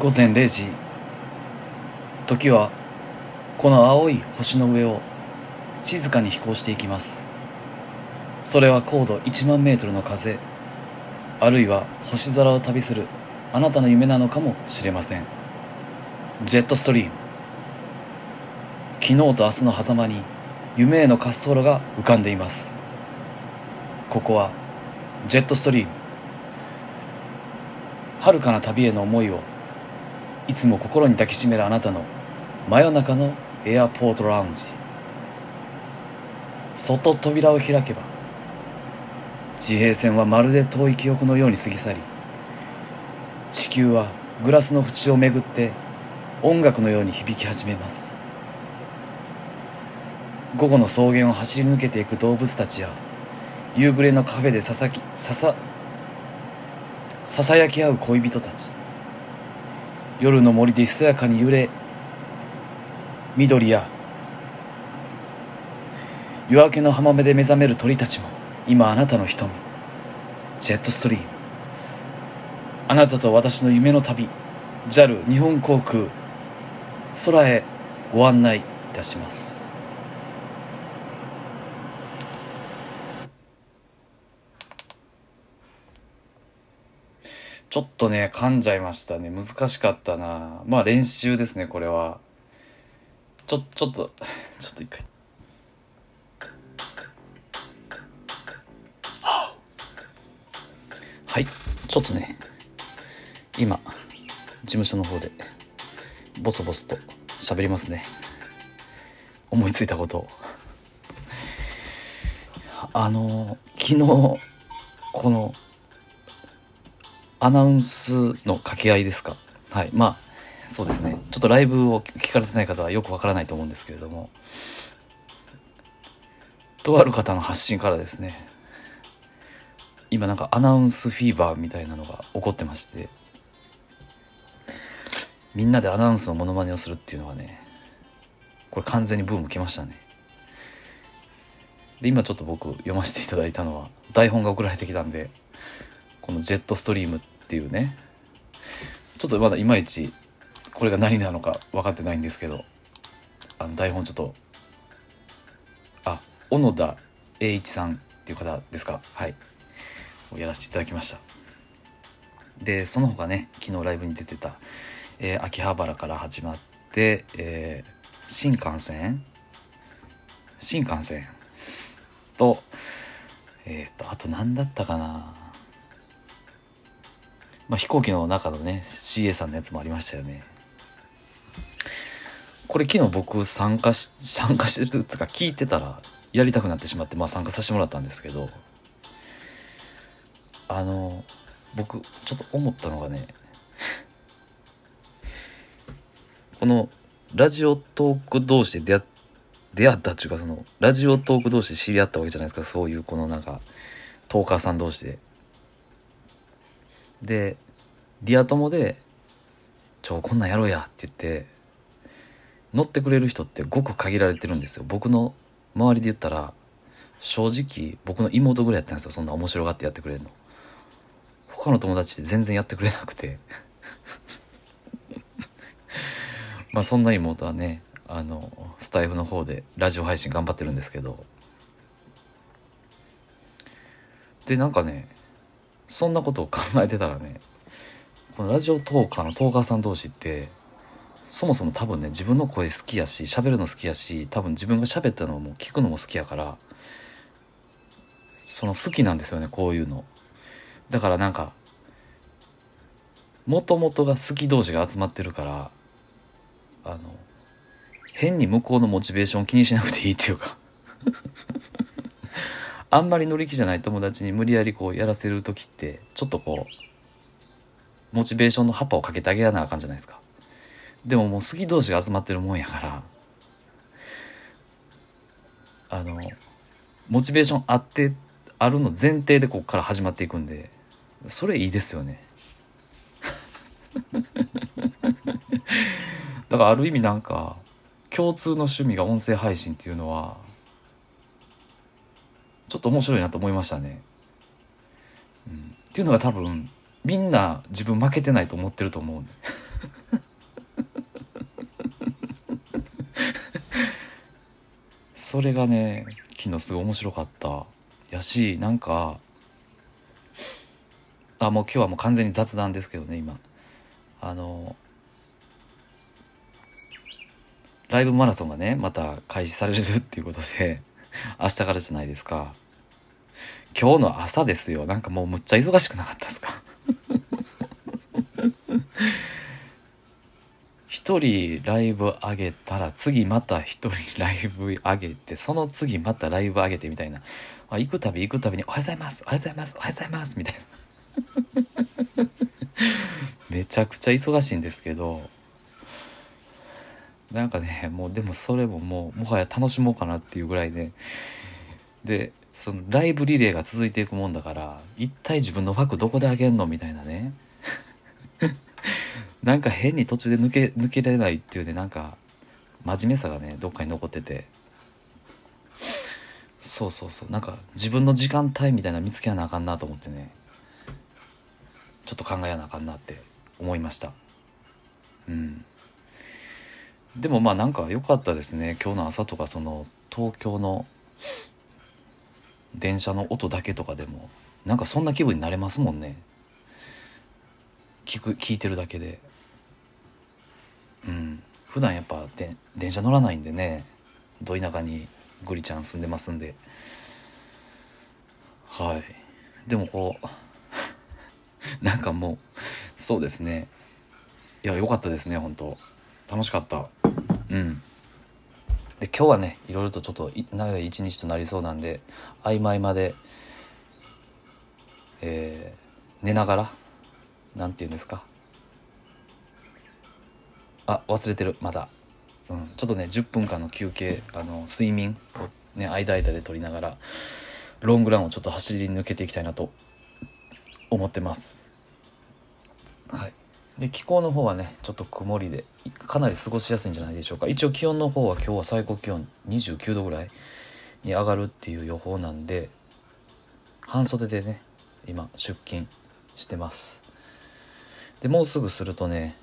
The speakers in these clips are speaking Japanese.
午前0時時はこの青い星の上を静かに飛行していきます。それは高度1万メートルの風あるいは星空を旅するあなたの夢なのかもしれません。ジェットストリーム。昨日と明日の狭間に夢への滑走路が浮かんでいます。ここはジェットストリーム。遥かな旅への思いをいつも心に抱きしめるあなたの真夜中のエアポートラウンジ。そっと扉を開けば地平線はまるで遠い記憶のように過ぎ去り地球はグラスの縁をめぐって音楽のように響き始めます。午後の草原を走り抜けていく動物たちや夕暮れのカフェでささきささささやき合う恋人たち。夜の森でひそやかに揺れ緑や夜明けの浜辺で目覚める鳥たちも今あなたの瞳ジェットストリーム。あなたと私の夢の旅 JAL 日本航空空へご案内いたします。ちょっとね噛んじゃいましたね。難しかったな。まあ練習ですねこれは。ちょちょっと ちょっと一回。はい。ちょっとね今事務所の方でボソボソと喋りますね。思いついたこと。をあの昨日このアナウンスの掛け合いですか？はい。まあそうですね。ちょっとライブを聞かれてない方はよくわからないと思うんですけれども。とある方の発信からですね。今なんかアナウンスフィーバーみたいなのが起こってまして。みんなでアナウンスのモノマネをするっていうのはねこれ完全にブーム来ましたね。で今ちょっと僕読ませていただいたのは台本が送られてきたんでこのジェットストリームっていうね。ちょっとまだいまいちこれが何なのか分かってないんですけどあの台本ちょっとあ小野田栄一さんっていう方ですか？はい。やらせていただきました。でその他ね昨日ライブに出てた、えー秋葉原から始まって、えー新幹線？新幹線？とえっ、とあと何だったかな？まあ飛行機の中のね CA さんのやつもありましたよねこれ昨日僕参加し参加してるっつうか聞いてたらやりたくなってしまってまあ参加させてもらったんですけどあの僕ちょっと思ったのがねこのラジオトーク同士で出会出会ったっていうかそのラジオトーク同士で知り合ったわけじゃないですかそういうこのなんかトーカーさん同士で。でリア友で「ちょこんなんやろうや」って言って乗ってくれる人ってごく限られてるんですよ。僕の周りで言ったら正直僕の妹ぐらいやったんですよ。そんな面白がってやってくれるの。他の友達って全然やってくれなくて。まあそんな妹はねあのスタイフの方でラジオ配信頑張ってるんですけど。でなんかねそんなことを考えてたらねこのラジオトーカーのトーカーさん同士ってそもそも多分ね自分の声好きやし喋るの好きやし多分自分が喋ったのも聞くのも好きやからその好きなんですよねこういうの。だからなんかもともとが好き同士が集まってるからあの変に向こうのモチベーションを気にしなくていいっていうか。あんまり乗り気じゃない友達に無理やりこうやらせる時ってちょっとこうモチベーションの葉っぱをかけてあげやなあかんじゃないですか。でももう好き同士が集まってるもんやからあのモチベーションあってあるの前提でここから始まっていくんでそれいいですよね。だからある意味なんか共通の趣味が音声配信っていうのはちょっと面白いなと思いましたね。うん、っていうのが多分みんな自分負けてないと思ってると思う、ね、それがね昨日すごい面白かったやしなんかあもう今日はもう完全に雑談ですけどね今。あのライブマラソンがねまた開始されるっていうことで明日からじゃないですか。今日の朝ですよ。なんかもうむっちゃ忙しくなかったですか？一人ライブ上げたら次また一人ライブ上げてその次またライブ上げてみたいな、あ、行くたび行くたびに「おはようございますおはようございますおはようございます」みたいな。めちゃくちゃ忙しいんですけどなんかねもうでもそれももうもはや楽しもうかなっていうぐらいで。でそのライブリレーが続いていくもんだから一体自分の枠どこであげんのみたいなね。なんか変に途中で抜け抜けられないっていうねなんか真面目さがねどっかに残ってて。そうそうそう。なんか自分の時間帯みたいな見つけなあかんなと思ってね。ちょっと考えなあかんなって思いました。うん。でもまあなんか良かったですね。今日の朝とかその東京の電車の音だけとかでもなんかそんな気分になれますもんね。聞く聞いてるだけで。うん。普段やっぱで電車乗らないんでね。ど田舎にグリちゃん住んでますんで。はい。でもこう なんかもうそうですね。いや良かったですね本当楽しかった。うん。で今日はねいろいろとちょっと長い一日となりそうなんで合間合間でえー、寝ながら何て言うんですか。あ忘れてるまだ、うん、ちょっとね10分間の休憩あの睡眠をね間間で取りながらロングランをちょっと走り抜けていきたいなと思ってます。で気候の方はねちょっと曇りでかなり過ごしやすいんじゃないでしょうか。一応気温の方は今日は最高気温29度ぐらいに上がるっていう予報なんで半袖でね今出勤してます。でもうすぐするとね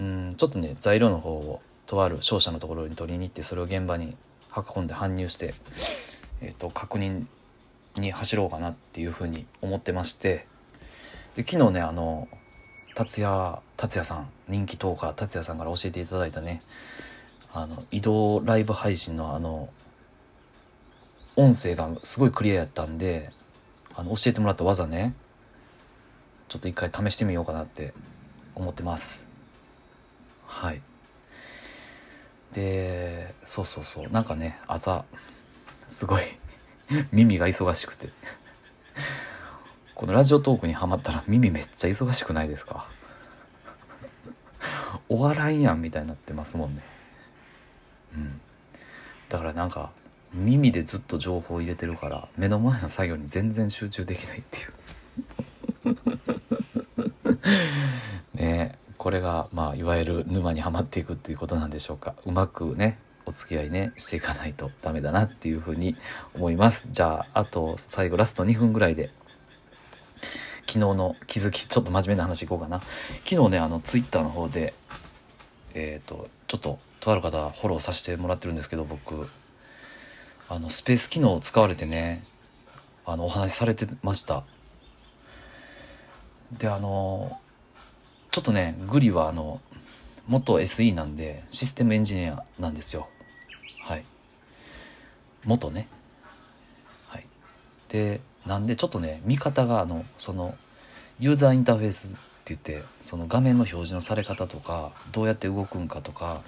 うんちょっとね材料の方をとある商社のところに取りに行ってそれを現場に運んで搬入して、えーと、確認に走ろうかなっていうふうに思ってまして。で昨日ねあの達也達也さん人気トーカー達也さんから教えていただいたねあの移動ライブ配信のあの音声がすごいクリアやったんであの教えてもらった技ねちょっと一回試してみようかなって思ってます。はい。でそうそうそうなんかね朝すごい 耳が忙しくて。このラジオトークにはまったら耳めっちゃ忙しくないですか？終わらんやんみたいになってますもんね。うん。だからなんか耳でずっと情報を入れてるから目の前の作業に全然集中できないっていう。ねこれがまあいわゆる沼にはまっていくっていうことなんでしょうか。うまくねお付き合いねしていかないとダメだなっていうふうに思います。じゃああと最後ラスト2分ぐらいで。昨日の気づきちょっと真面目な話いこうかな。昨日ねあのツイッターの方でえっ、ー、とちょっととある方フォローさせてもらってるんですけど僕。あのスペース機能を使われてねあのお話しされてました。であのちょっとねグリはあの元 SE なんでシステムエンジニアなんですよ。はい。元ね。はい。でなんでちょっとね見方があのそのユーザーインターフェースって言ってその画面の表示のされ方とかどうやって動くんかとか、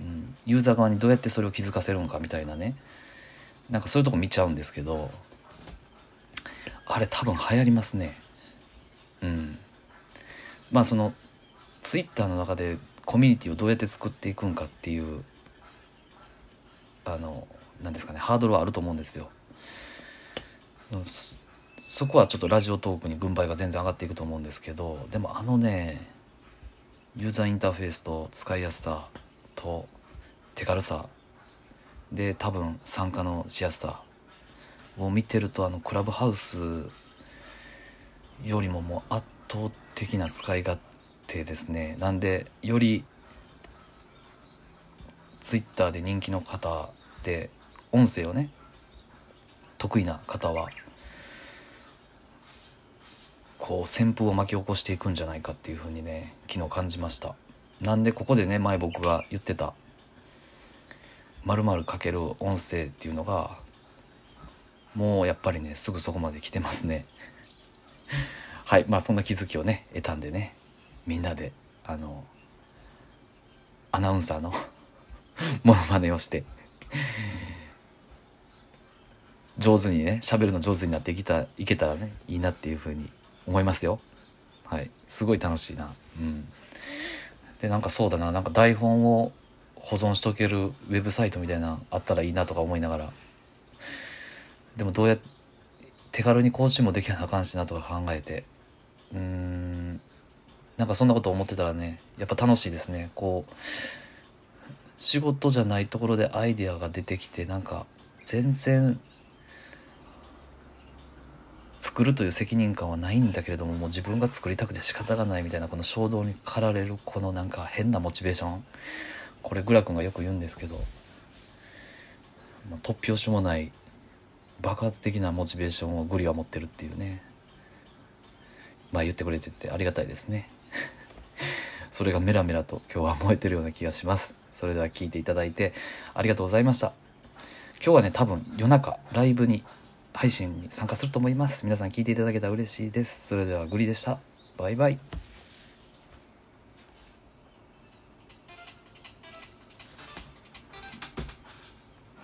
うん、ユーザー側にどうやってそれを気づかせるんかみたいなね。なんかそういうとこ見ちゃうんですけどあれ多分流行りますね。うん。まあそのツイッターの中でコミュニティをどうやって作っていくんかっていうあの何ですかねハードルはあると思うんですよ。そこはちょっとラジオトークに軍配が全然上がっていくと思うんですけどでもあのねユーザーインターフェースと使いやすさと手軽さ。で多分参加のしやすさを見てるとあのクラブハウスよりももう圧倒的な使い勝手ですね。なんでよりツイッターで人気の方で音声をね得意な方はこう旋風を巻き起こしていくんじゃないかっていうふうにね昨日感じました。なんでここでね前僕が言ってた〇〇かける音声っていうのがもうやっぱりねすぐそこまで来てますね。はいまあそんな気づきをね得たんでねみんなであのアナウンサーの モノマネをして上手にね喋るの上手になっていけたいけたらねいいなっていうふうに思いますよ。はい。すごい楽しいな。うん。でなんかそうだな。なんか台本を保存しとけるウェブサイトみたいなあったらいいなとか思いながら。でもどうやって手軽に更新もできなあかんしなとか考えて。うーん。なんかそんなこと思ってたらねやっぱ楽しいですね。こう仕事じゃないところでアイデアが出てきてなんか全然作るという責任感はないんだけれどももう自分が作りたくて仕方がないみたいなこの衝動に駆られるこのなんか変なモチベーション。これグラ君がよく言うんですけど突拍子もない爆発的なモチベーションをグリは持ってるっていうね。まあ言ってくれててありがたいですね。それがメラメラと今日は燃えてるような気がします。それでは聞いていただいてありがとうございました。今日はね多分夜中ライブに配信に参加すると思います。皆さん聞いていただけたら嬉しいです。それではグリでした。バイバイ。